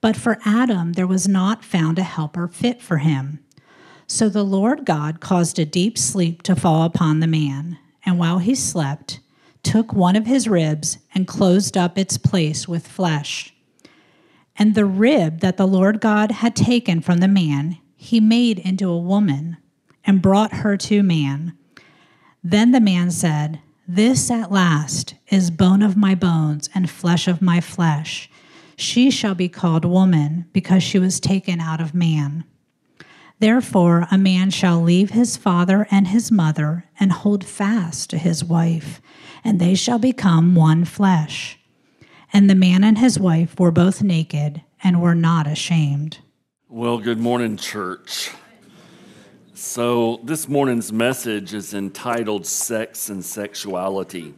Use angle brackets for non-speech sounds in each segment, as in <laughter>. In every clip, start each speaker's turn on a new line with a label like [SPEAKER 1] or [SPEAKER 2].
[SPEAKER 1] But for Adam there was not found a helper fit for him. So the Lord God caused a deep sleep to fall upon the man, and while he slept, took one of his ribs and closed up its place with flesh. And the rib that the Lord God had taken from the man, he made into a woman and brought her to man. Then the man said, This at last is bone of my bones and flesh of my flesh. She shall be called woman because she was taken out of man. Therefore, a man shall leave his father and his mother and hold fast to his wife, and they shall become one flesh. And the man and his wife were both naked and were not ashamed.
[SPEAKER 2] Well, good morning, church. So, this morning's message is entitled Sex and Sexuality.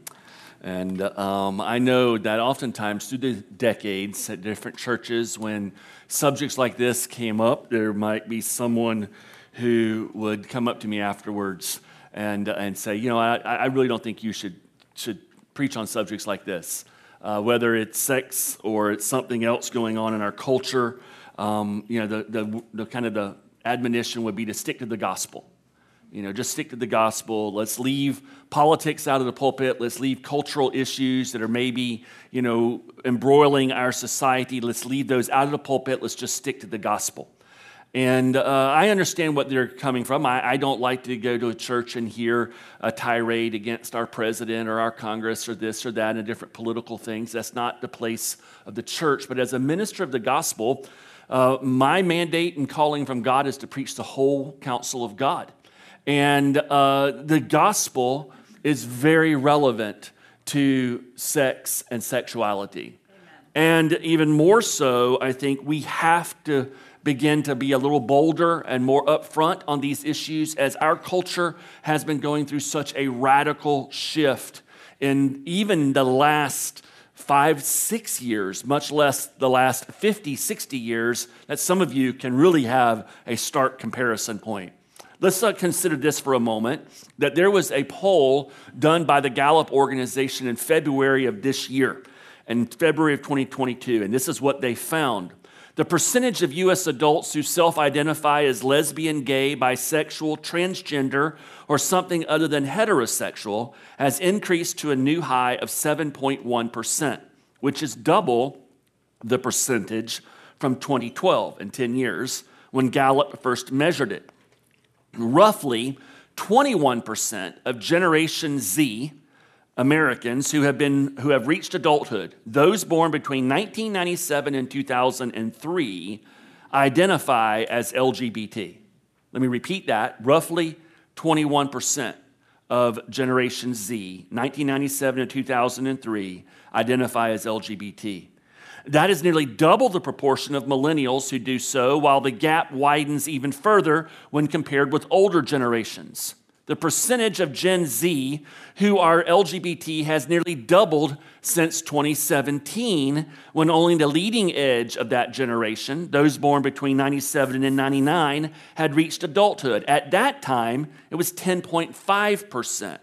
[SPEAKER 2] And um, I know that oftentimes through the decades at different churches, when subjects like this came up, there might be someone who would come up to me afterwards and, and say, you know, I, I really don't think you should, should preach on subjects like this. Uh, whether it's sex or it's something else going on in our culture, um, you know, the, the, the kind of the admonition would be to stick to the gospel. You know, just stick to the gospel. Let's leave politics out of the pulpit. Let's leave cultural issues that are maybe, you know, embroiling our society. Let's leave those out of the pulpit. Let's just stick to the gospel. And uh, I understand what they're coming from. I, I, don't like to go to a church and hear a tirade against our president or our Congress or this or that and different political things. That's not the place of the church. But as a minister of the gospel, uh, my mandate and calling from God is to preach the whole counsel of God. And uh, the gospel is very relevant to sex and sexuality. Amen. And even more so, I think we have to begin to be a little bolder and more upfront on these issues as our culture has been going through such a radical shift in even the last five, six years, much less the last 50, 60 years, that some of you can really have a stark comparison point. Let's uh, consider this for a moment that there was a poll done by the Gallup organization in February of this year, in February of 2022, and this is what they found. The percentage of US adults who self identify as lesbian, gay, bisexual, transgender, or something other than heterosexual has increased to a new high of 7.1%, which is double the percentage from 2012 in 10 years when Gallup first measured it roughly 21% of Generation Z Americans who have, been, who have reached adulthood, those born between 1997 and 2003, identify as LGBT. Let me repeat that. Roughly 21% of Generation Z, 1997 to 2003, identify as LGBT. That is nearly double the proportion of millennials who do so, while the gap widens even further when compared with older generations. The percentage of Gen Z who are LGBT has nearly doubled since 2017, when only the leading edge of that generation, those born between 97 and 99, had reached adulthood. At that time, it was 10.5%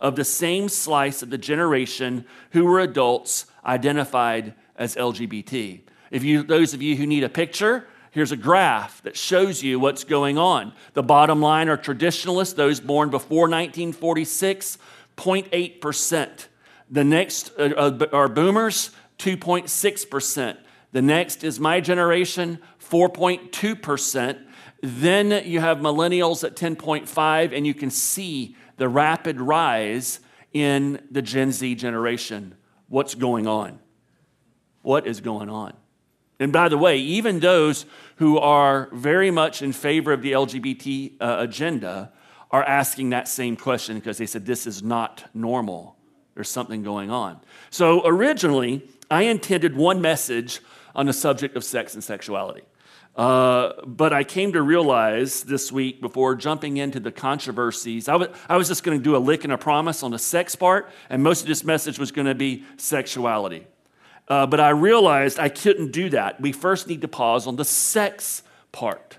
[SPEAKER 2] of the same slice of the generation who were adults identified as LGBT. If you, those of you who need a picture, here's a graph that shows you what's going on. The bottom line are traditionalists, those born before 1946, 0.8%. The next uh, uh are boomers, 2.6%. The next is my generation, 4.2%. Then you have millennials at 10.5 and you can see the rapid rise in the Gen Z generation. What's going on? What is going on? And by the way, even those who are very much in favor of the LGBT uh, agenda are asking that same question because they said this is not normal. There's something going on. So originally, I intended one message on the subject of sex and sexuality. Uh, but I came to realize this week before jumping into the controversies, I was, I was just going to do a lick and a promise on the sex part, and most of this message was going to be sexuality. Uh, but I realized I couldn't do that. We first need to pause on the sex part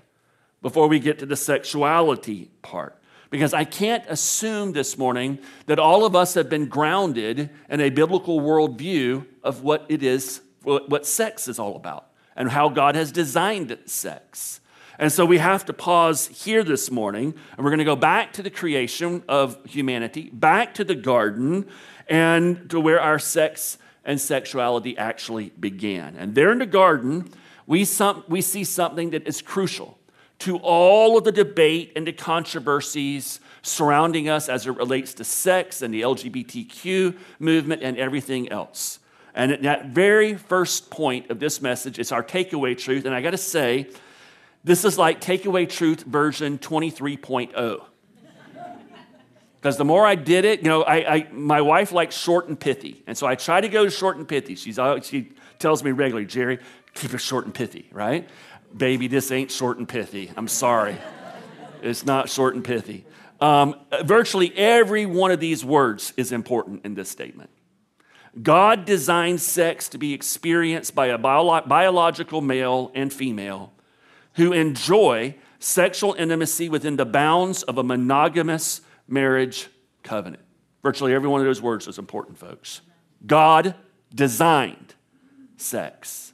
[SPEAKER 2] before we get to the sexuality part. Because I can't assume this morning that all of us have been grounded in a biblical worldview of what it is, what sex is all about and how God has designed sex. And so we have to pause here this morning, and we're going to go back to the creation of humanity, back to the garden, and to where our sex and sexuality actually began. And there in the garden, we, some, we see something that is crucial to all of the debate and the controversies surrounding us as it relates to sex and the LGBTQ movement and everything else. And that very first point of this message is our takeaway truth. And I got to say, this is like takeaway truth version 23.0. Because the more I did it, you know, I, I, my wife likes short and pithy. And so I try to go short and pithy. She's, she tells me regularly, Jerry, keep it short and pithy, right? Baby, this ain't short and pithy. I'm sorry. it's not short and pithy. Um, virtually every one of these words is important in this statement. God designed sex to be experienced by a bio- biological male and female who enjoy sexual intimacy within the bounds of a monogamous marriage covenant. Virtually every one of those words is important, folks. God designed sex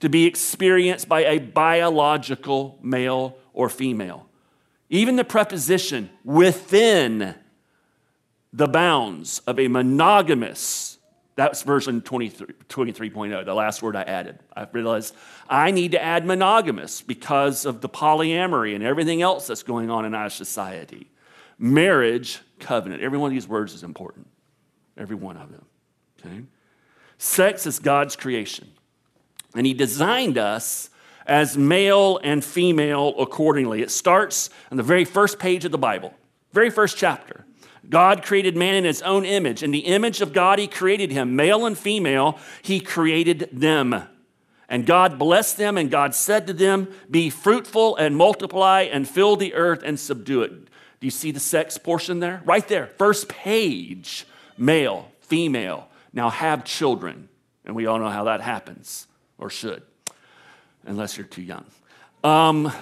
[SPEAKER 2] to be experienced by a biological male or female. Even the preposition within the bounds of a monogamous that's version 23, 23.0, the last word I added. I realized I need to add monogamous because of the polyamory and everything else that's going on in our society. Marriage covenant. Every one of these words is important. Every one of them. Okay? Sex is God's creation. And He designed us as male and female accordingly. It starts on the very first page of the Bible, very first chapter. God created man in his own image. In the image of God, he created him. Male and female, he created them. And God blessed them, and God said to them, Be fruitful and multiply and fill the earth and subdue it. Do you see the sex portion there? Right there. First page male, female. Now have children. And we all know how that happens, or should, unless you're too young. Um,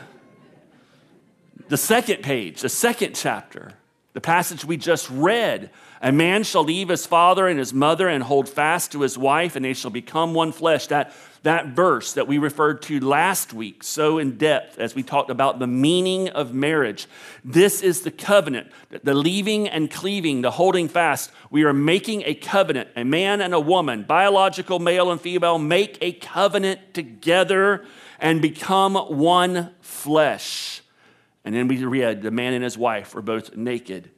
[SPEAKER 2] the second page, the second chapter the passage we just read A man shall leave his father and his mother and hold fast to his wife, and they shall become one flesh. That, that verse that we referred to last week, so in depth as we talked about the meaning of marriage. This is the covenant, the leaving and cleaving, the holding fast. We are making a covenant. A man and a woman, biological male and female, make a covenant together and become one flesh. And then we read the man and his wife were both naked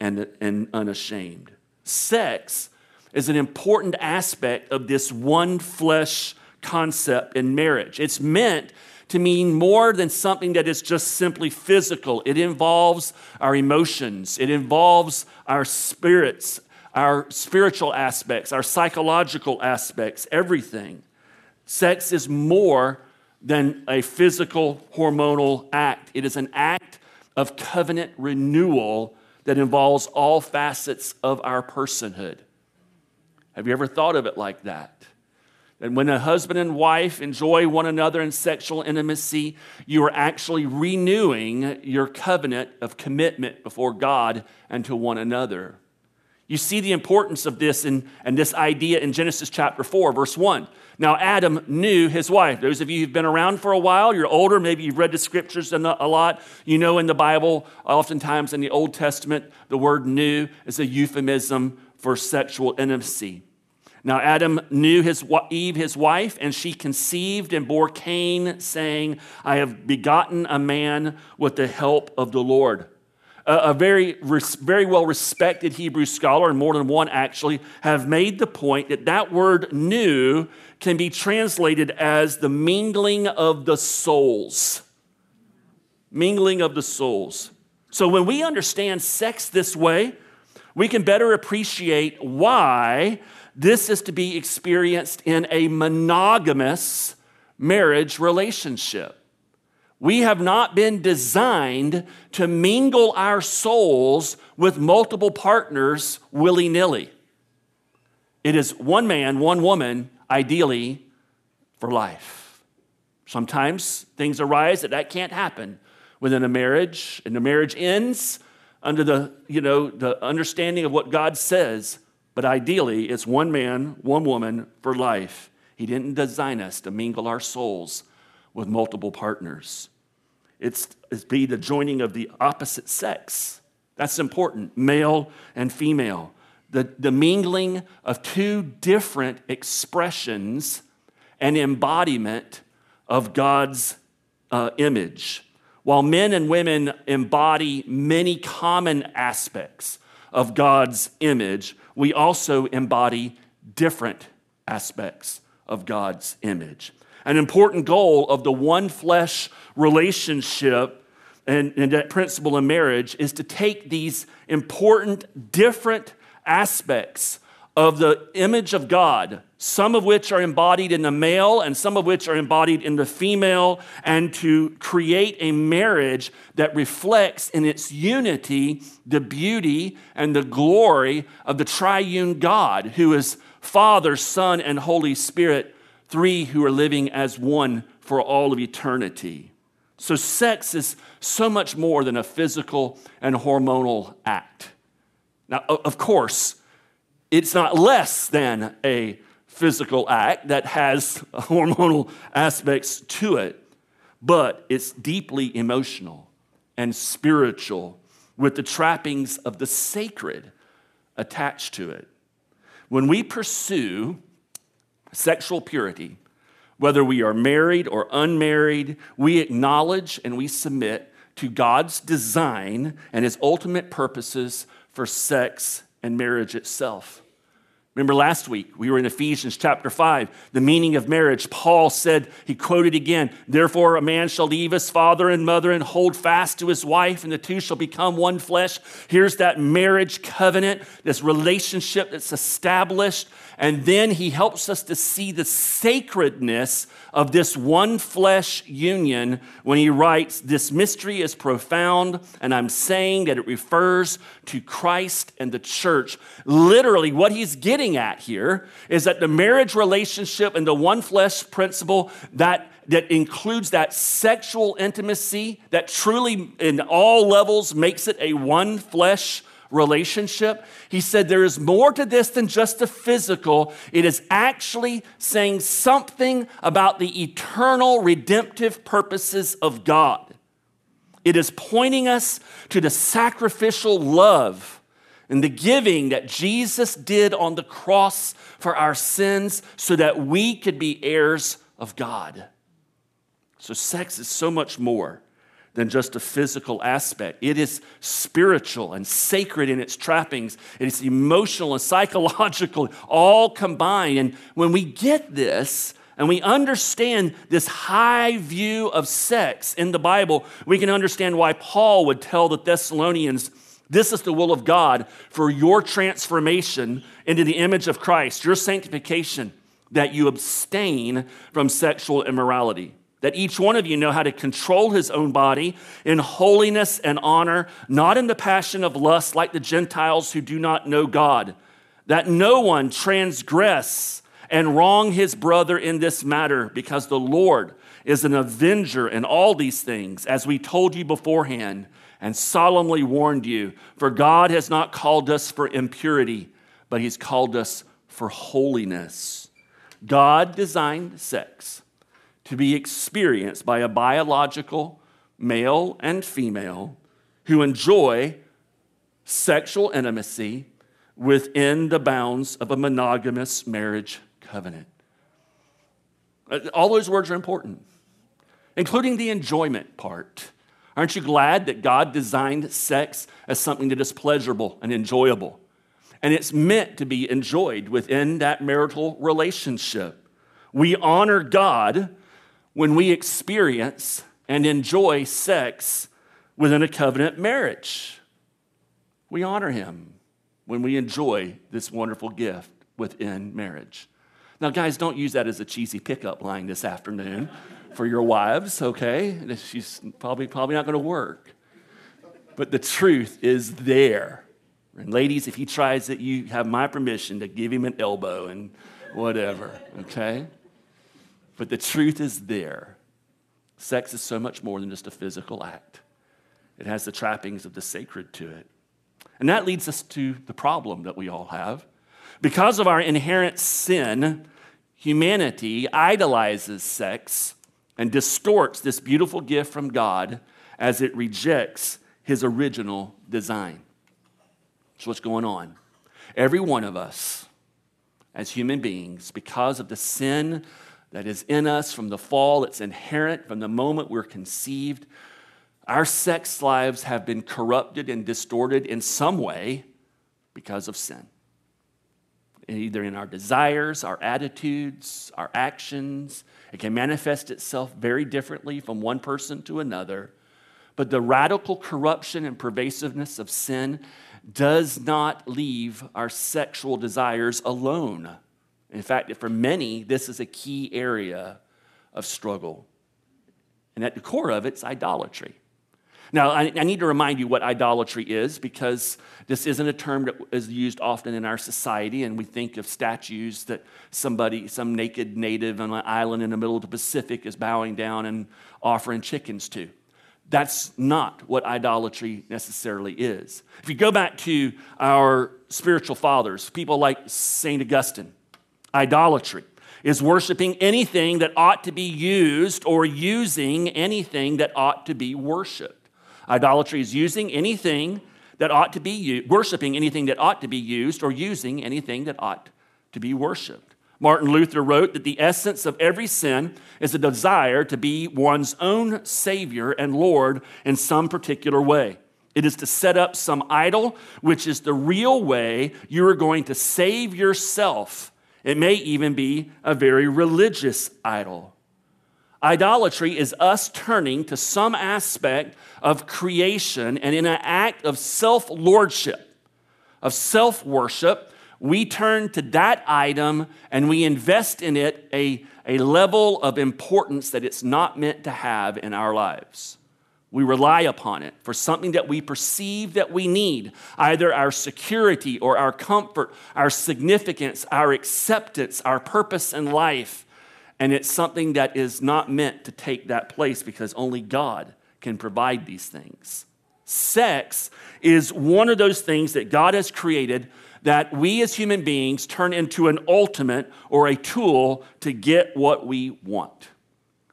[SPEAKER 2] and, and unashamed. Sex is an important aspect of this one flesh concept in marriage. It's meant to mean more than something that is just simply physical. It involves our emotions, it involves our spirits, our spiritual aspects, our psychological aspects, everything. Sex is more than a physical hormonal act. It is an act of covenant renewal that involves all facets of our personhood. Have you ever thought of it like that? And when a husband and wife enjoy one another in sexual intimacy, you are actually renewing your covenant of commitment before God and to one another. You see the importance of this and this idea in Genesis chapter 4, verse 1. Now, Adam knew his wife. Those of you who've been around for a while, you're older, maybe you've read the scriptures a lot. You know in the Bible, oftentimes in the Old Testament, the word knew is a euphemism for sexual intimacy. Now, Adam knew his, Eve, his wife, and she conceived and bore Cain, saying, I have begotten a man with the help of the Lord a very, very well respected Hebrew scholar, and more than one actually, have made the point that that word knew can be translated as the mingling of the souls. Mingling of the souls. So when we understand sex this way, we can better appreciate why this is to be experienced in a monogamous marriage relationship. We have not been designed to mingle our souls with multiple partners willy nilly. It is one man, one woman, ideally, for life. Sometimes things arise that that can't happen within a marriage, and the marriage ends under the, you know, the understanding of what God says. But ideally, it's one man, one woman for life. He didn't design us to mingle our souls with multiple partners. It's, it's be the joining of the opposite sex. That's important, male and female the, the mingling of two different expressions and embodiment of God's uh, image. While men and women embody many common aspects of God's image, we also embody different aspects of God's image. An important goal of the one flesh relationship and, and that principle in marriage is to take these important, different aspects of the image of God, some of which are embodied in the male and some of which are embodied in the female, and to create a marriage that reflects in its unity the beauty and the glory of the triune God, who is Father, Son, and Holy Spirit, three who are living as one for all of eternity. So, sex is so much more than a physical and hormonal act. Now, of course, it's not less than a physical act that has <laughs> hormonal aspects to it, but it's deeply emotional and spiritual with the trappings of the sacred attached to it. When we pursue sexual purity, whether we are married or unmarried, we acknowledge and we submit to God's design and his ultimate purposes for sex and marriage itself. Remember last week, we were in Ephesians chapter 5, the meaning of marriage. Paul said, he quoted again, Therefore, a man shall leave his father and mother and hold fast to his wife, and the two shall become one flesh. Here's that marriage covenant, this relationship that's established. And then he helps us to see the sacredness of this one flesh union when he writes, This mystery is profound, and I'm saying that it refers to Christ and the church. Literally, what he's getting at here is that the marriage relationship and the one flesh principle that that includes that sexual intimacy that truly in all levels makes it a one flesh relationship. He said there is more to this than just the physical. It is actually saying something about the eternal redemptive purposes of God. It is pointing us to the sacrificial love and the giving that Jesus did on the cross for our sins so that we could be heirs of God. So, sex is so much more than just a physical aspect. It is spiritual and sacred in its trappings. It is emotional and psychological, all combined. And when we get this, and we understand this high view of sex in the Bible, we can understand why Paul would tell the Thessalonians, This is the will of God for your transformation into the image of Christ, your sanctification, that you abstain from sexual immorality. That each one of you know how to control his own body in holiness and honor, not in the passion of lust like the Gentiles who do not know God, that no one transgress and wrong his brother in this matter, because the Lord is an avenger in all these things, as we told you beforehand and solemnly warned you. For God has not called us for impurity, but he's called us for holiness. God designed sex to be experienced by a biological male and female who enjoy sexual intimacy within the bounds of a monogamous marriage covenant. Uh, all those words are important, including the enjoyment part. Aren't you glad that God designed sex as something that is pleasurable and enjoyable? And it's meant to be enjoyed within that marital relationship. We honor God when we experience and enjoy sex within a covenant marriage. We honor him when we enjoy this wonderful gift within marriage. Now, guys, don't use that as a cheesy pickup line this afternoon for your wives, okay? She's probably, probably not going to work. But the truth is there. And ladies, if he tries it, you have my permission to give him an elbow and whatever, okay? But the truth is there. Sex is so much more than just a physical act, it has the trappings of the sacred to it. And that leads us to the problem that we all have. Because of our inherent sin, humanity idolizes sex and distorts this beautiful gift from God as it rejects his original design. That's what's going on. Every one of us, as human beings, because of the sin that is in us from the fall, it's inherent from the moment we're conceived, our sex lives have been corrupted and distorted in some way because of sin. Either in our desires, our attitudes, our actions. It can manifest itself very differently from one person to another. But the radical corruption and pervasiveness of sin does not leave our sexual desires alone. In fact, for many, this is a key area of struggle. And at the core of it, it's idolatry. Now, I, I, need to remind you what idolatry is because this isn't a term that is used often in our society, and we think of statues that somebody, some naked native on an island in the middle of the Pacific, is bowing down and offering chickens to. That's not what idolatry necessarily is. If you go back to our spiritual fathers, people like St. Augustine, idolatry is worshiping anything that ought to be used or using anything that ought to be worshiped. Idolatry is using anything that ought to be used, worshiping anything that ought to be used, or using anything that ought to be worshiped. Martin Luther wrote that the essence of every sin is a desire to be one's own Savior and Lord in some particular way. It is to set up some idol, which is the real way you are going to save yourself. It may even be a very religious idol. Idolatry is us turning to some aspect of creation and in an act of self lordship, of self worship, we turn to that item and we invest in it a, a level of importance that it's not meant to have in our lives. We rely upon it for something that we perceive that we need, either our security or our comfort, our significance, our acceptance, our purpose in life. And it's something that is not meant to take that place because only God can provide these things. Sex is one of those things that God has created that we as human beings turn into an ultimate or a tool to get what we want.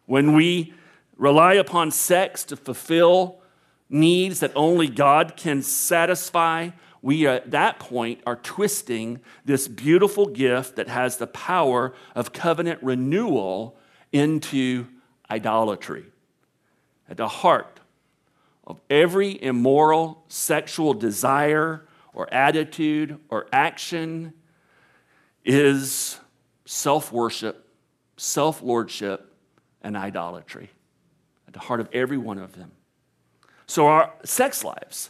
[SPEAKER 2] When we rely upon sex to fulfill needs that only God can satisfy, we uh, at that point are twisting this beautiful gift that has the power of covenant renewal into idolatry. At the heart of every immoral sexual desire or attitude or action is self worship, self lordship, and idolatry at the heart of every one of them. So our sex lives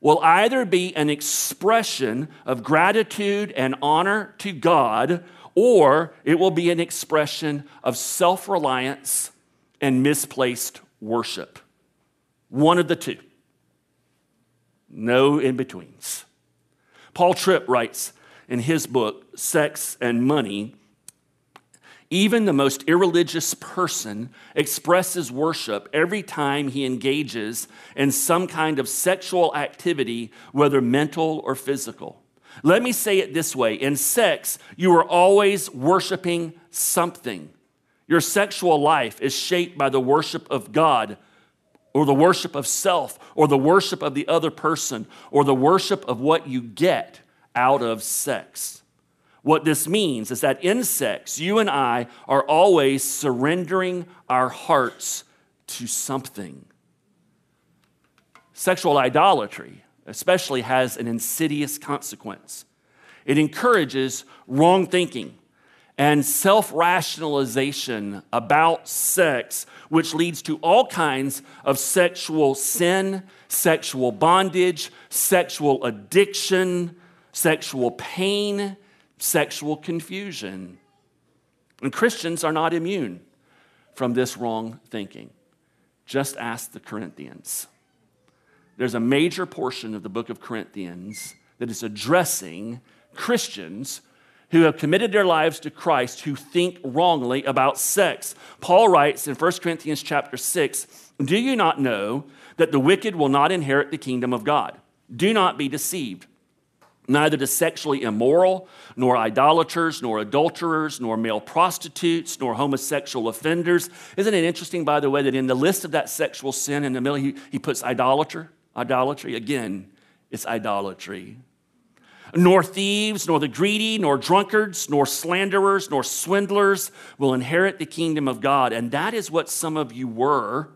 [SPEAKER 2] will either be an expression of gratitude and honor to God, or it will be an expression of self reliance and misplaced worship. One of the two. No in betweens. Paul Tripp writes in his book, Sex and Money even the most irreligious person expresses worship every time he engages in some kind of sexual activity, whether mental or physical. Let me say it this way in sex, you are always worshiping something. Your sexual life is shaped by the worship of God, or the worship of self, or the worship of the other person, or the worship of what you get out of sex. What this means is that in sex, you and I are always surrendering our hearts to something. Sexual idolatry, especially, has an insidious consequence. It encourages wrong thinking and self rationalization about sex, which leads to all kinds of sexual sin, sexual bondage, sexual addiction, sexual pain sexual confusion. And Christians are not immune from this wrong thinking. Just ask the Corinthians. There's a major portion of the book of Corinthians that is addressing Christians who have committed their lives to Christ who think wrongly about sex. Paul writes in 1 Corinthians chapter 6, "Do you not know that the wicked will not inherit the kingdom of God? Do not be deceived. Neither the sexually immoral, nor idolaters, nor adulterers, nor male prostitutes, nor homosexual offenders. Isn't it interesting, by the way, that in the list of that sexual sin in the middle, he, he puts idolater, idolatry? Again, it's idolatry. Nor thieves, nor the greedy, nor drunkards, nor slanderers, nor swindlers will inherit the kingdom of God. And that is what some of you were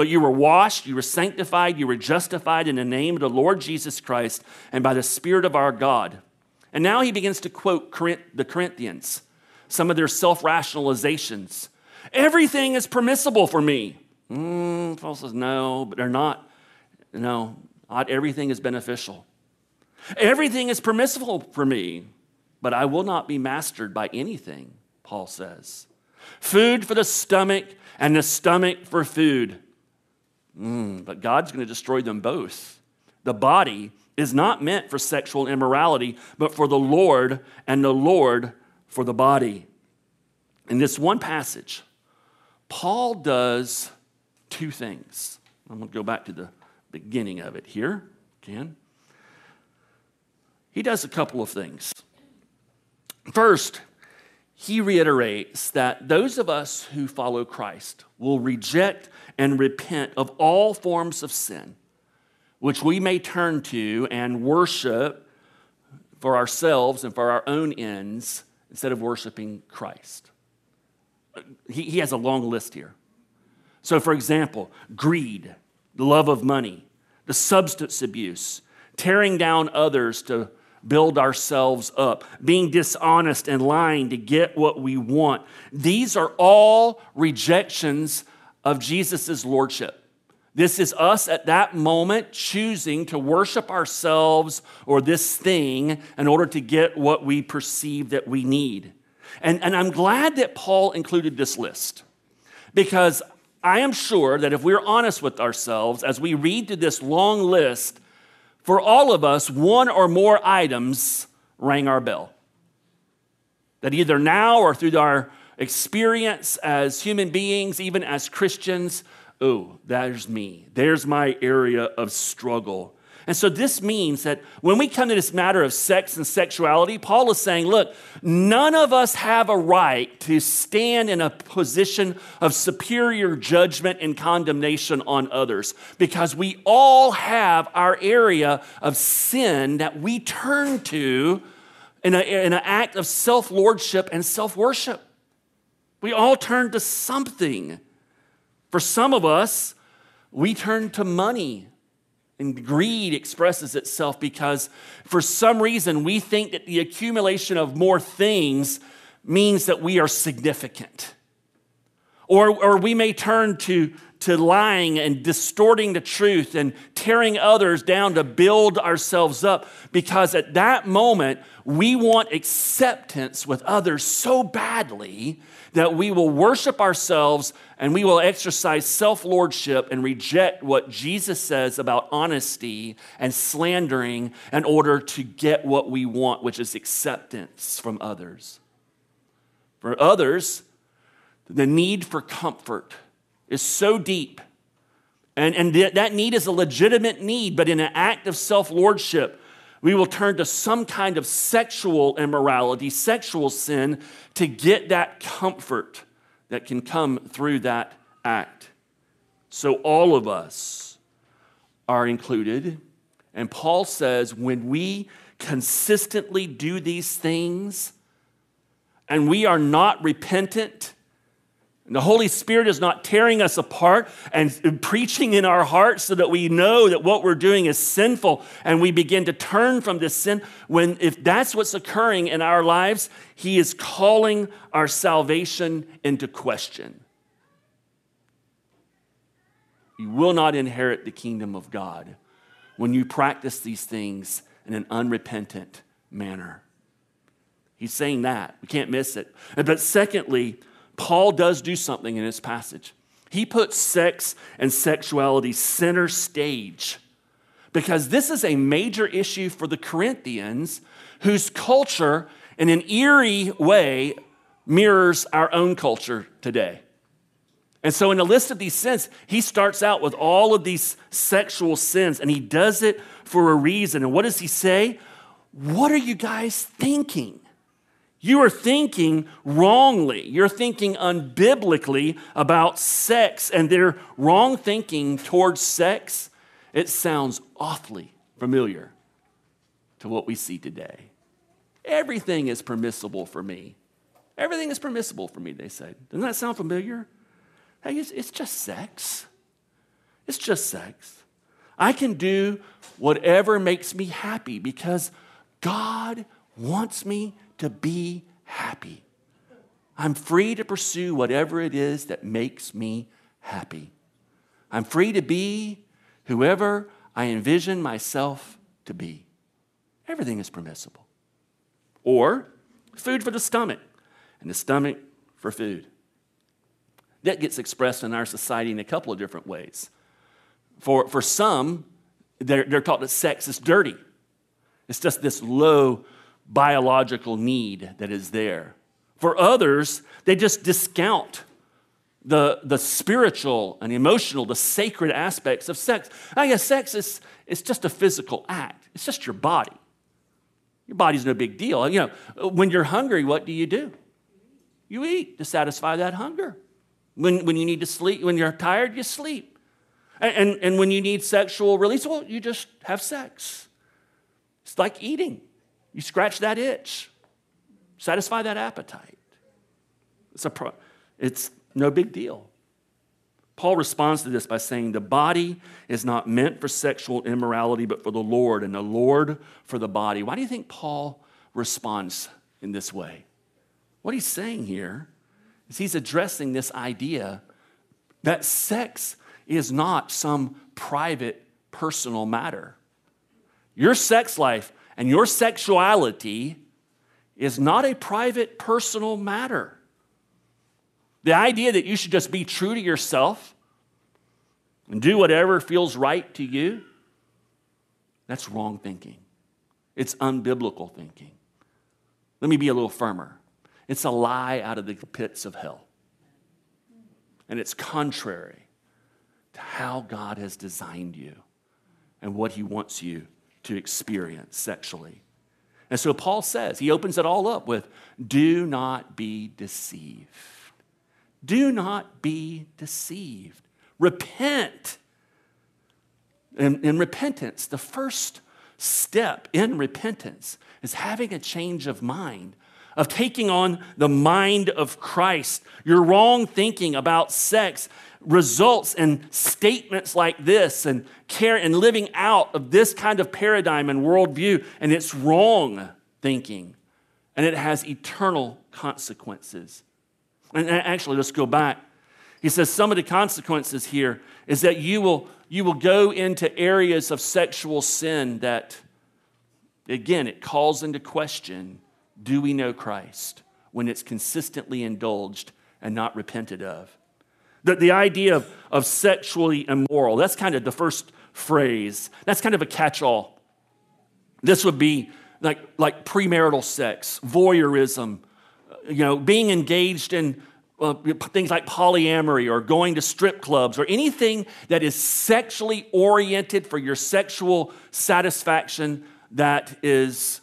[SPEAKER 2] but you were washed, you were sanctified, you were justified in the name of the Lord Jesus Christ and by the Spirit of our God. And now he begins to quote the Corinthians, some of their self rationalizations. Everything is permissible for me. Mm, Paul says, no, but they're not. No, not everything is beneficial. Everything is permissible for me, but I will not be mastered by anything, Paul says. Food for the stomach and the stomach for food. Mm, but God's going to destroy them both. The body is not meant for sexual immorality, but for the Lord, and the Lord for the body. In this one passage, Paul does two things. I'm going to go back to the beginning of it here. Can he does a couple of things. First, he reiterates that those of us who follow Christ will reject and repent of all forms of sin, which we may turn to and worship for ourselves and for our own ends instead of worshiping Christ. He, he has a long list here. So, for example, greed, the love of money, the substance abuse, tearing down others to build ourselves up, being dishonest and lying to get what we want. These are all rejections of Jesus' lordship. This is us at that moment choosing to worship ourselves or this thing in order to get what we perceive that we need. And, and I'm glad that Paul included this list because I am sure that if we're honest with ourselves as we read through this long list, for all of us, one or more items rang our bell. That either now or through our experience as human beings, even as Christians, oh, there's me. There's my area of struggle. And so this means that when we come to this matter of sex and sexuality, Paul is saying, look, none of us have a right to stand in a position of superior judgment and condemnation on others because we all have our area of sin that we turn to in, a, in an act of self lordship and self worship. We all turn to something. For some of us, we turn to money. And greed expresses itself because for some reason we think that the accumulation of more things means that we are significant. Or, or we may turn to, to lying and distorting the truth and tearing others down to build ourselves up because at that moment we want acceptance with others so badly that we will worship ourselves and we will exercise self lordship and reject what Jesus says about honesty and slandering in order to get what we want, which is acceptance from others. For others, the need for comfort is so deep. And, and that need is a legitimate need, but in an act of self lordship, we will turn to some kind of sexual immorality, sexual sin, to get that comfort that can come through that act. So all of us are included. And Paul says when we consistently do these things and we are not repentant, and the Holy Spirit is not tearing us apart and preaching in our hearts so that we know that what we're doing is sinful and we begin to turn from this sin. When, if that's what's occurring in our lives, He is calling our salvation into question. You will not inherit the kingdom of God when you practice these things in an unrepentant manner. He's saying that. We can't miss it. But secondly, Paul does do something in this passage. He puts sex and sexuality center stage because this is a major issue for the Corinthians whose culture, in an eerie way, mirrors our own culture today. And so, in the list of these sins, he starts out with all of these sexual sins, and he does it for a reason. And what does he say? What are you guys thinking? You are thinking wrongly. You're thinking unbiblically about sex, and their wrong thinking towards sex, it sounds awfully familiar to what we see today. Everything is permissible for me. Everything is permissible for me, they say. Doesn't that sound familiar? Hey, it's, it's just sex. It's just sex. I can do whatever makes me happy because God wants me to be happy. I'm free to pursue whatever it is that makes me happy. I'm free to be whoever I envision myself to be. Everything is permissible. Or food for the stomach, and the stomach for food. That gets expressed in our society in a couple of different ways. For, for some, they're, they're taught that sex is dirty. It's just this low biological need that is there. For others, they just discount the, the spiritual and emotional, the sacred aspects of sex. I guess sex is it's just a physical act, it's just your body. Your body's no big deal. You know, when you're hungry, what do you do? You eat to satisfy that hunger. When, when you need to sleep, when you're tired, you sleep. And, and, and when you need sexual release, well, you just have sex. It's like eating. You scratch that itch, satisfy that appetite. It's, a pro- it's no big deal. Paul responds to this by saying, The body is not meant for sexual immorality, but for the Lord, and the Lord for the body. Why do you think Paul responds in this way? What he's saying here is he's addressing this idea that sex is not some private, personal matter. Your sex life and your sexuality is not a private, personal matter. The idea that you should just be true to yourself and do whatever feels right to you, that's wrong thinking. It's unbiblical thinking. Let me be a little firmer. It's a lie out of the pits of hell. And it's contrary to how God has designed you and what He wants you to experience sexually. And so Paul says, he opens it all up with do not be deceived. Do not be deceived. Repent. In, in repentance, the first step in repentance is having a change of mind of taking on the mind of Christ. Your wrong thinking about sex results in statements like this and care and living out of this kind of paradigm and worldview, and it's wrong thinking, and it has eternal consequences. And actually, let's go back. He says some of the consequences here is that you will, you will go into areas of sexual sin that, again, it calls into question do we know Christ when it's consistently indulged and not repented of? The, the idea of, of sexually immoral, that's kind of the first phrase. That's kind of a catch all. This would be like, like premarital sex, voyeurism, you know, being engaged in uh, things like polyamory or going to strip clubs or anything that is sexually oriented for your sexual satisfaction that is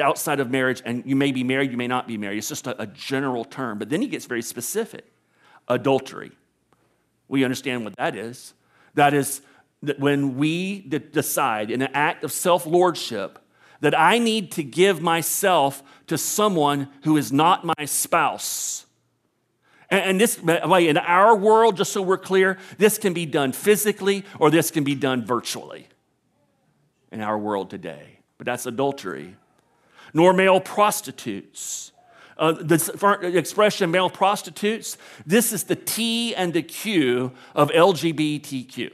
[SPEAKER 2] outside of marriage, and you may be married, you may not be married. It's just a, a general term. But then he gets very specific adultery. We understand what that is. That is that when we decide in an act of self lordship that I need to give myself to someone who is not my spouse. And this way, in our world, just so we're clear, this can be done physically or this can be done virtually in our world today but that's adultery. Nor male prostitutes. Uh, the expression male prostitutes, this is the T and the Q of LGBTQ.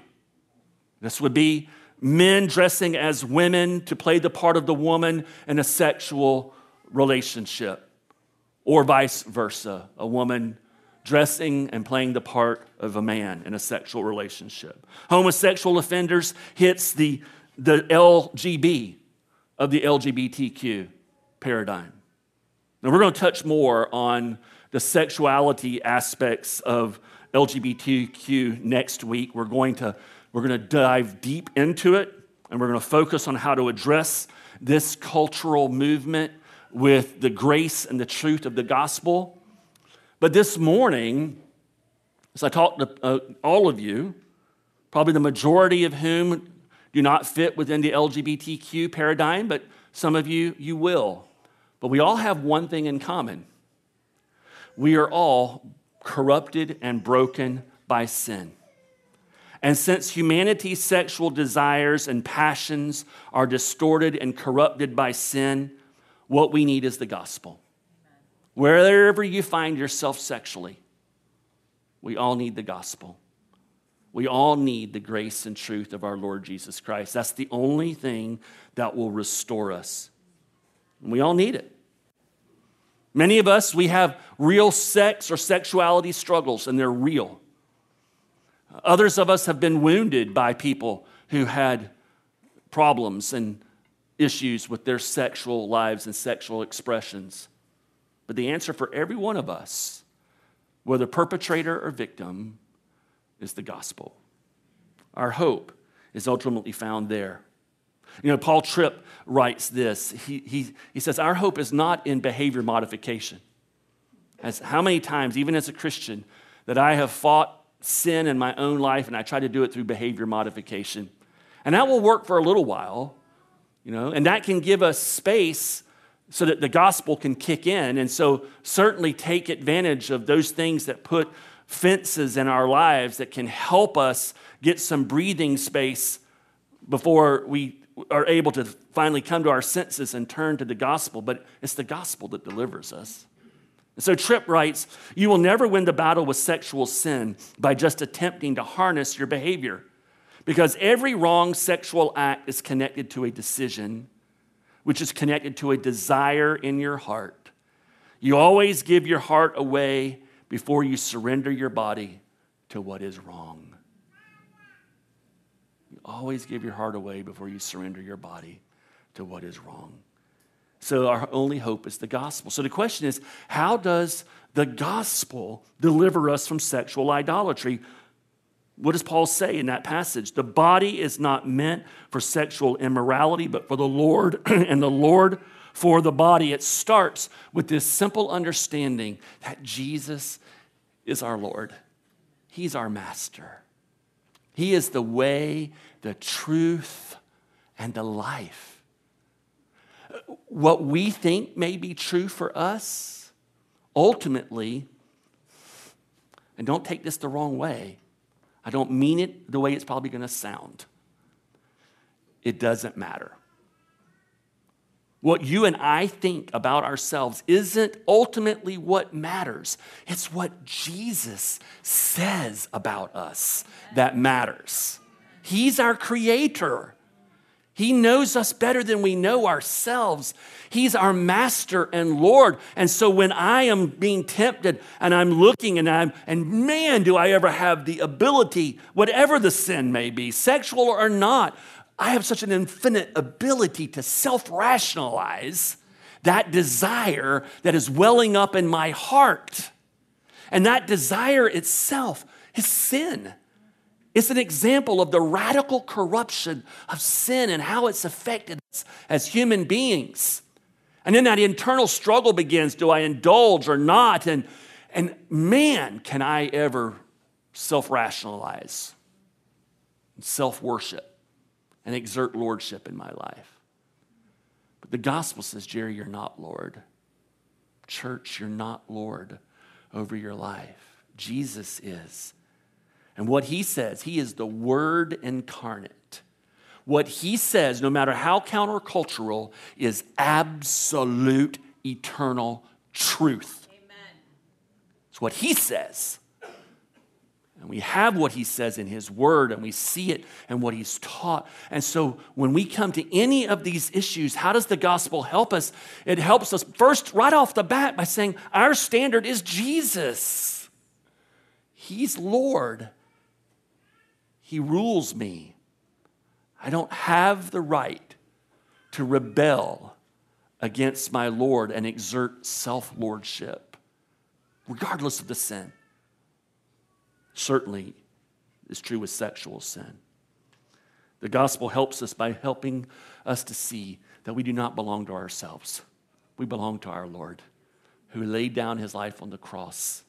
[SPEAKER 2] This would be men dressing as women to play the part of the woman in a sexual relationship, or vice versa, a woman dressing and playing the part of a man in a sexual relationship. Homosexual offenders hits the, the LGB of the LGBTQ paradigm. Now, we're going to touch more on the sexuality aspects of LGBTQ next week. We're going to, we're going to dive deep into it, and we're going to focus on how to address this cultural movement with the grace and the truth of the gospel. But this morning, as I talked to uh, all of you, probably the majority of whom do not fit within the LGBTQ paradigm, but some of you, you will. But we all have one thing in common we are all corrupted and broken by sin. And since humanity's sexual desires and passions are distorted and corrupted by sin, what we need is the gospel. Wherever you find yourself sexually, we all need the gospel. We all need the grace and truth of our Lord Jesus Christ. That's the only thing that will restore us. We all need it. Many of us, we have real sex or sexuality struggles, and they're real. Others of us have been wounded by people who had problems and issues with their sexual lives and sexual expressions. But the answer for every one of us, whether perpetrator or victim, is the gospel. Our hope is ultimately found there. You know, Paul Tripp writes this. He, he, he says, Our hope is not in behavior modification. As how many times, even as a Christian, that I have fought sin in my own life and I try to do it through behavior modification. And that will work for a little while, you know, and that can give us space so that the gospel can kick in. And so, certainly take advantage of those things that put fences in our lives that can help us get some breathing space before we are able to finally come to our senses and turn to the gospel. But it's the gospel that delivers us. And so Tripp writes You will never win the battle with sexual sin by just attempting to harness your behavior, because every wrong sexual act is connected to a decision, which is connected to a desire in your heart. You always give your heart away before you surrender your body to what is wrong. Always give your heart away before you surrender your body to what is wrong. So, our only hope is the gospel. So, the question is how does the gospel deliver us from sexual idolatry? What does Paul say in that passage? The body is not meant for sexual immorality, but for the Lord, <clears throat> and the Lord for the body. It starts with this simple understanding that Jesus is our Lord, He's our master. He is the way, the truth, and the life. What we think may be true for us, ultimately, and don't take this the wrong way, I don't mean it the way it's probably going to sound. It doesn't matter. What you and I think about ourselves isn't ultimately what matters. It's what Jesus says about us that matters. He's our creator. He knows us better than we know ourselves. He's our master and Lord. And so when I am being tempted and I'm looking and I'm, and man, do I ever have the ability, whatever the sin may be, sexual or not, I have such an infinite ability to self rationalize that desire that is welling up in my heart. And that desire itself is sin. It's an example of the radical corruption of sin and how it's affected us as human beings. And then that internal struggle begins do I indulge or not? And, and man, can I ever self rationalize, self worship and exert lordship in my life. But the gospel says, Jerry, you're not Lord. Church, you're not Lord over your life. Jesus is. And what he says, he is the word incarnate. What he says, no matter how countercultural, is absolute eternal truth. Amen. It's what he says. And we have what he says in his word, and we see it and what he's taught. And so when we come to any of these issues, how does the gospel help us? It helps us first, right off the bat, by saying our standard is Jesus. He's Lord, He rules me. I don't have the right to rebel against my Lord and exert self lordship, regardless of the sin certainly is true with sexual sin. The gospel helps us by helping us to see that we do not belong to ourselves. We belong to our Lord, who laid down his life on the cross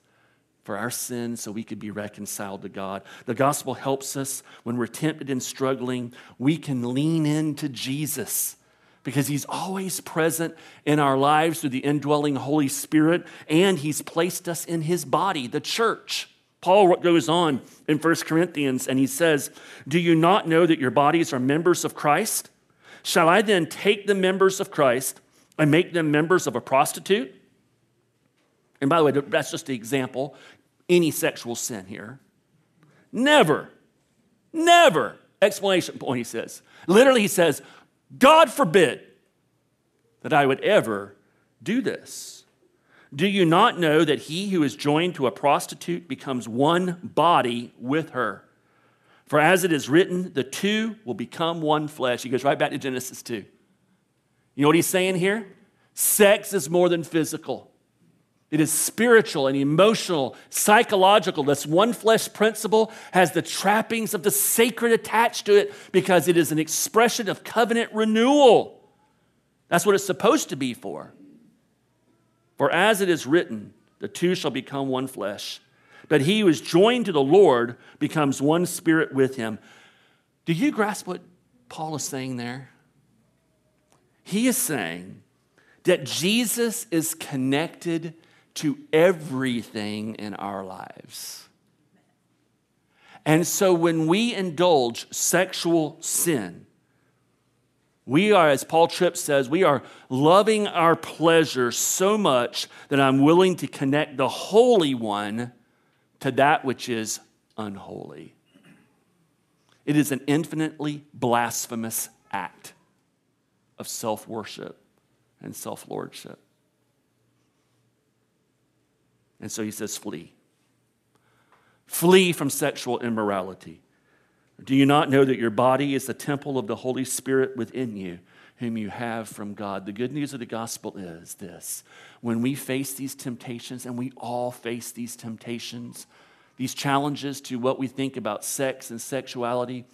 [SPEAKER 2] for our sins so we could be reconciled to God. The gospel helps us when we're tempted and struggling. We can lean into Jesus because he's always present in our lives through the indwelling Holy Spirit, and he's placed us in his body, the church. Paul goes on in 1 Corinthians and he says, Do you not know that your bodies are members of Christ? Shall I then take the members of Christ and make them members of a prostitute? And by the way, that's just the example. Any sexual sin here. Never, never. Explanation point, he says. Literally, he says, God forbid that I would ever do this. Do you not know that he who is joined to a prostitute becomes one body with her? For as it is written, the two will become one flesh. He goes right back to Genesis 2. You know what he's saying here? Sex is more than physical. It is spiritual and emotional, psychological. This one flesh principle has the trappings of the sacred attached to it because it is an expression of covenant renewal. That's what it's supposed to be for. For as it is written, the two shall become one flesh. But he who is joined to the Lord becomes one spirit with him. Do you grasp what Paul is saying there? He is saying that Jesus is connected to everything in our lives. And so when we indulge sexual sin, we are, as Paul Tripp says, we are loving our pleasure so much that I'm willing to connect the Holy One to that which is unholy. It is an infinitely blasphemous act of self worship and self lordship. And so he says, flee. Flee from sexual immorality. Do you not know that your body is the temple of the Holy Spirit within you, whom you have from God? The good news of the gospel is this when we face these temptations, and we all face these temptations, these challenges to what we think about sex and sexuality,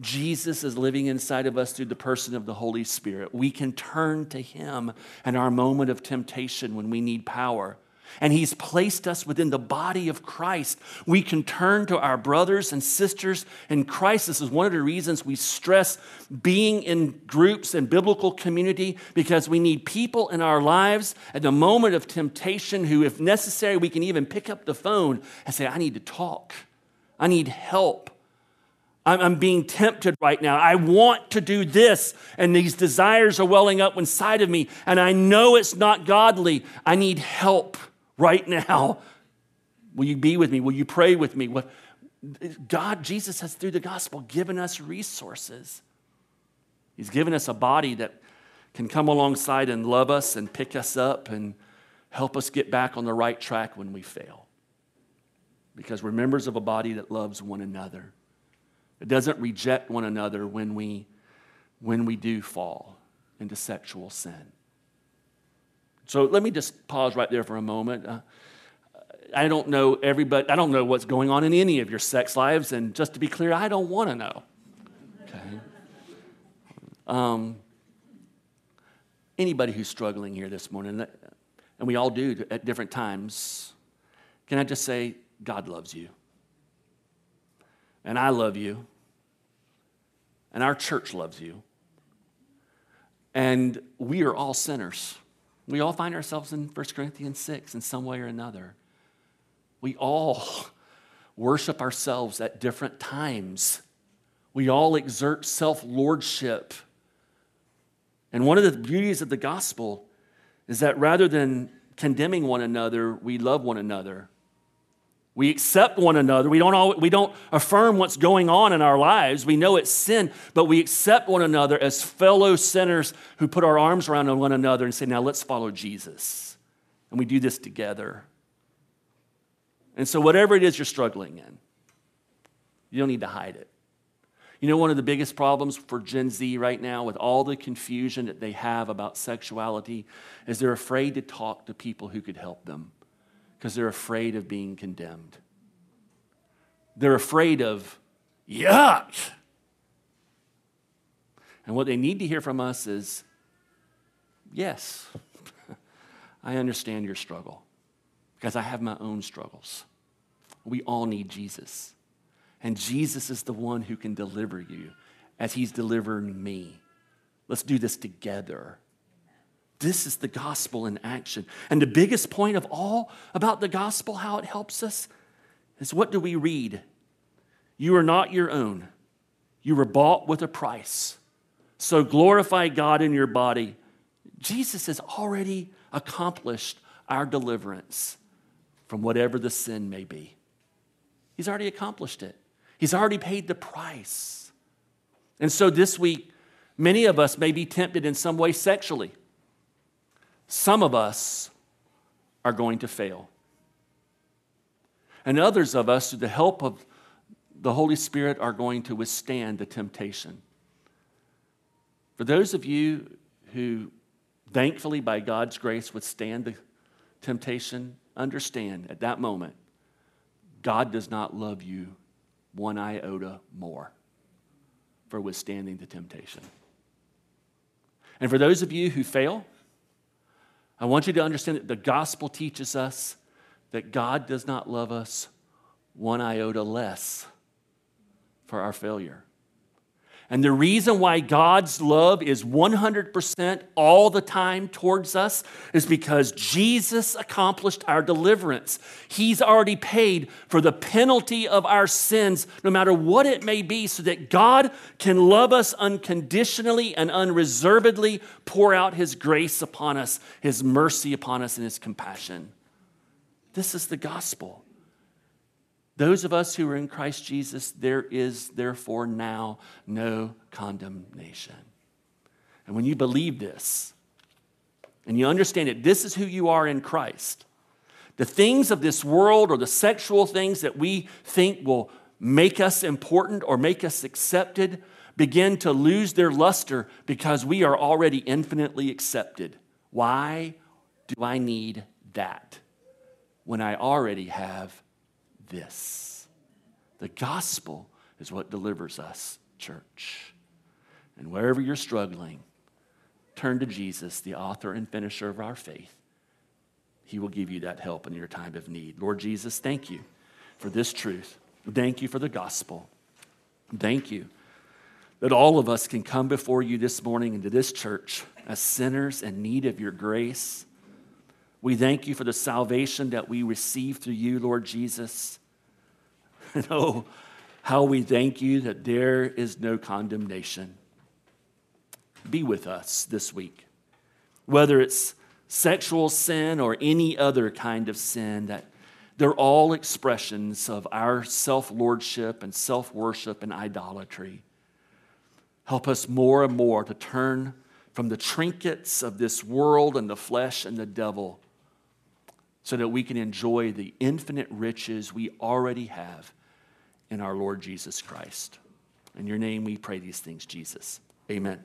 [SPEAKER 2] Jesus is living inside of us through the person of the Holy Spirit. We can turn to Him in our moment of temptation when we need power and He's placed us within the body of Christ. We can turn to our brothers and sisters in Christ. This is one of the reasons we stress being in groups and biblical community because we need people in our lives at the moment of temptation who, if necessary, we can even pick up the phone and say, I need to talk, I need help. I'm, being tempted right now. I want to do this, and these desires are welling up inside of me, and I know it's not godly. I need help right now. Will you be with me? Will you pray with me? What, God, Jesus has through the gospel given us resources. He's given us a body that can come alongside and love us and pick us up and help us get back on the right track when we fail. Because we're members of a body that loves one another. It doesn't reject one another when we, when we do fall into sexual sin. So let me just pause right there for a moment. Uh, I don't know everybody, I don't know what's going on in any of your sex lives, and just to be clear, I don't want to know. Okay. Um, anybody who's struggling here this morning, and we all do at different times, can I just say, God loves you. And I love you. And our church loves you. And we are all sinners. We all find ourselves in 1 Corinthians 6 in some way or another. We all <laughs> worship ourselves at different times. We all exert self lordship. And one of the beauties of the gospel is that rather than condemning one another, we love one another. We accept one another. We don't, we don't affirm what's going on in our lives. We know it's sin, but we accept one another as fellow sinners who put our arms around one another and say, now let's follow Jesus. And we do this together. And so, whatever it is you're struggling in, you don't need to hide it. You know, one of the biggest problems for Gen Z right now, with all the confusion that they have about sexuality, is they're afraid to talk to people who could help them because they're afraid of being condemned. They're afraid of, yuck. And what they need to hear from us is, yes, <laughs> I understand your struggle because I have my own struggles. We all need Jesus. And Jesus is the one who can deliver you as he's delivering me. Let's do this together. This is the gospel in action. And the biggest point of all about the gospel, how it helps us, is what do we read? You are not your own. You were bought with a price. So glorify God in your body. Jesus has already accomplished our deliverance from whatever the sin may be. He's already accomplished it, He's already paid the price. And so this week, many of us may be tempted in some way sexually. Some of us are going to fail. And others of us, through the help of the Holy Spirit, are going to withstand the temptation. For those of you who, thankfully, by God's grace, withstand the temptation, understand at that moment, God does not love you one iota more for withstanding the temptation. And for those of you who fail, I want you to understand that the gospel teaches us that God does not love us one iota less for our failure. And the reason why God's love is 100% all the time towards us is because Jesus accomplished our deliverance. He's already paid for the penalty of our sins, no matter what it may be, so that God can love us unconditionally and unreservedly, pour out His grace upon us, His mercy upon us, and His compassion. This is the gospel. Those of us who are in Christ Jesus, there is therefore now no condemnation. And when you believe this and you understand it, this is who you are in Christ. The things of this world or the sexual things that we think will make us important or make us accepted begin to lose their luster because we are already infinitely accepted. Why do I need that when I already have this. The gospel is what delivers us, church. And wherever you're struggling, turn to Jesus, the author and finisher of our faith. He will give you that help in your time of need. Lord Jesus, thank you for this truth. Thank you for the gospel. Thank you that all of us can come before you this morning into this church as sinners in need of your grace. We thank you for the salvation that we receive through you, Lord Jesus. <laughs> And oh, how we thank you that there is no condemnation. Be with us this week. Whether it's sexual sin or any other kind of sin, that they're all expressions of our self lordship and self worship and idolatry. Help us more and more to turn from the trinkets of this world and the flesh and the devil so that we can enjoy the infinite riches we already have in our Lord Jesus Christ. In your name we pray these things, Jesus. Amen.